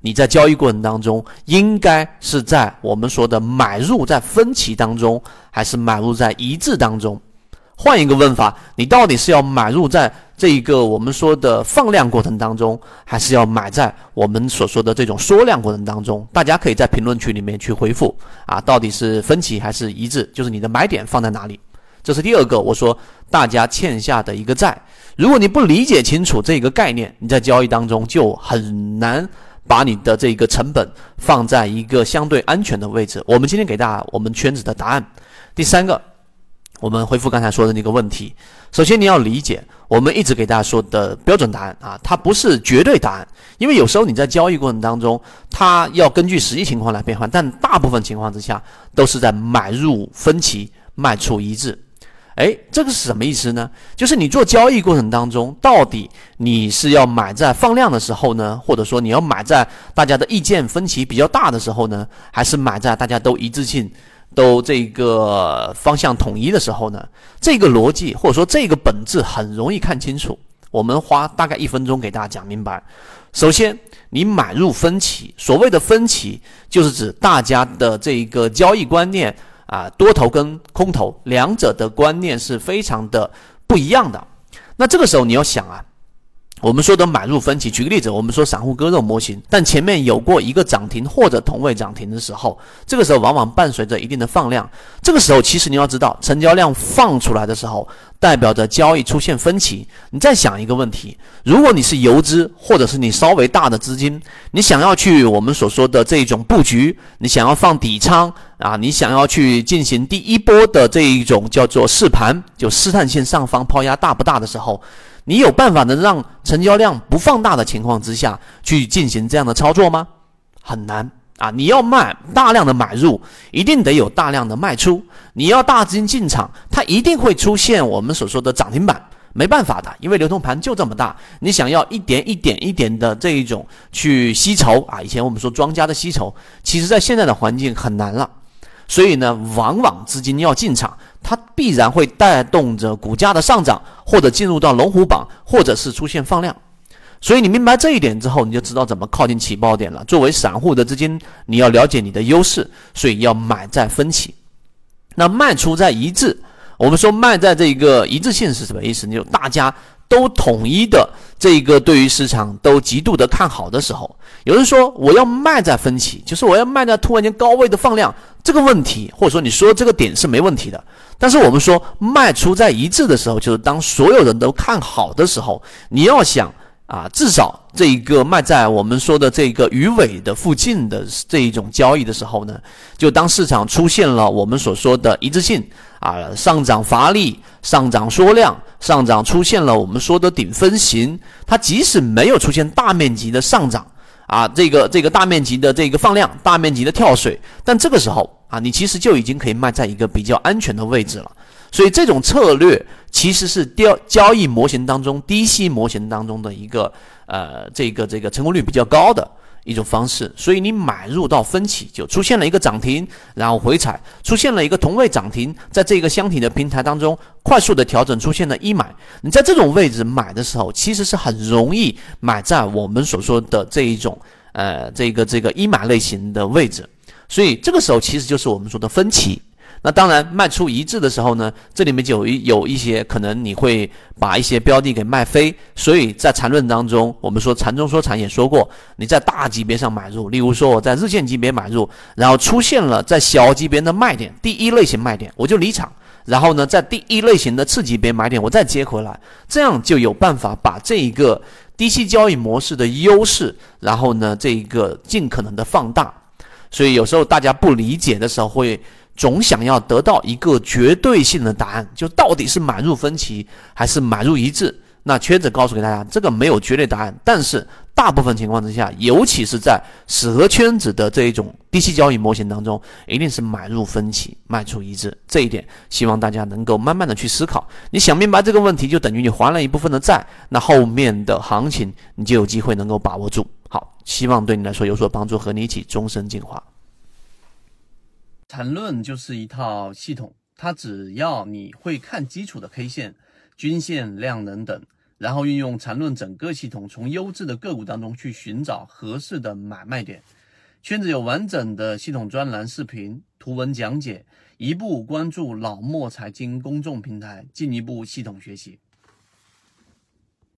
你在交易过程当中，应该是在我们说的买入在分歧当中，还是买入在一致当中？换一个问法，你到底是要买入在这一个我们说的放量过程当中，还是要买在我们所说的这种缩量过程当中？大家可以在评论区里面去回复啊，到底是分歧还是一致？就是你的买点放在哪里？这是第二个，我说大家欠下的一个债。如果你不理解清楚这个概念，你在交易当中就很难。把你的这个成本放在一个相对安全的位置。我们今天给大家我们圈子的答案。第三个，我们回复刚才说的那个问题。首先你要理解，我们一直给大家说的标准答案啊，它不是绝对答案，因为有时候你在交易过程当中，它要根据实际情况来变换，但大部分情况之下都是在买入分歧，卖出一致。哎，这个是什么意思呢？就是你做交易过程当中，到底你是要买在放量的时候呢，或者说你要买在大家的意见分歧比较大的时候呢，还是买在大家都一致性、都这个方向统一的时候呢？这个逻辑或者说这个本质很容易看清楚。我们花大概一分钟给大家讲明白。首先，你买入分歧，所谓的分歧就是指大家的这个交易观念。啊，多头跟空头两者的观念是非常的不一样的。那这个时候你要想啊。我们说的买入分歧，举个例子，我们说散户割肉模型，但前面有过一个涨停或者同位涨停的时候，这个时候往往伴随着一定的放量。这个时候，其实你要知道，成交量放出来的时候，代表着交易出现分歧。你再想一个问题：如果你是游资，或者是你稍微大的资金，你想要去我们所说的这种布局，你想要放底仓啊，你想要去进行第一波的这一种叫做试盘，就试探性上方抛压大不大的时候。你有办法能让成交量不放大的情况之下去进行这样的操作吗？很难啊！你要卖大量的买入，一定得有大量的卖出。你要大资金进场，它一定会出现我们所说的涨停板。没办法的，因为流通盘就这么大。你想要一点一点一点的这一种去吸筹啊，以前我们说庄家的吸筹，其实在现在的环境很难了。所以呢，往往资金要进场，它必然会带动着股价的上涨，或者进入到龙虎榜，或者是出现放量。所以你明白这一点之后，你就知道怎么靠近起爆点了。作为散户的资金，你要了解你的优势，所以要买在分歧，那卖出在一致。我们说卖在这个一致性是什么意思？就大家。都统一的这个对于市场都极度的看好的时候，有人说我要卖在分歧，就是我要卖在突然间高位的放量这个问题，或者说你说这个点是没问题的。但是我们说卖出在一致的时候，就是当所有人都看好的时候，你要想啊，至少这一个卖在我们说的这个鱼尾的附近的这一种交易的时候呢，就当市场出现了我们所说的一致性啊，上涨乏力，上涨缩量。上涨出现了我们说的顶分型，它即使没有出现大面积的上涨啊，这个这个大面积的这个放量，大面积的跳水，但这个时候啊，你其实就已经可以卖在一个比较安全的位置了。所以这种策略其实是交交易模型当中低吸模型当中的一个呃这个这个成功率比较高的。一种方式，所以你买入到分歧就出现了一个涨停，然后回踩，出现了一个同位涨停，在这个箱体的平台当中快速的调整，出现了一买。你在这种位置买的时候，其实是很容易买在我们所说的这一种呃这个这个一买类型的位置，所以这个时候其实就是我们说的分歧。那当然，卖出一致的时候呢，这里面就有一有一些可能你会把一些标的给卖飞，所以在缠论当中，我们说缠中说禅也说过，你在大级别上买入，例如说我在日线级别买入，然后出现了在小级别的卖点，第一类型卖点，我就离场，然后呢，在第一类型的次级别买点，我再接回来，这样就有办法把这一个低息交易模式的优势，然后呢，这一个尽可能的放大。所以有时候大家不理解的时候会。总想要得到一个绝对性的答案，就到底是买入分歧还是买入一致？那圈子告诉给大家，这个没有绝对答案。但是大部分情况之下，尤其是在适合圈子的这一种低息交易模型当中，一定是买入分歧，卖出一致。这一点，希望大家能够慢慢的去思考。你想明白这个问题，就等于你还了一部分的债，那后面的行情你就有机会能够把握住。好，希望对你来说有所帮助，和你一起终身进化。缠论就是一套系统，它只要你会看基础的 K 线、均线、量能等。然后运用缠论整个系统，从优质的个股当中去寻找合适的买卖点。圈子有完整的系统专栏、视频、图文讲解，一步关注老莫财经公众平台，进一步系统学习。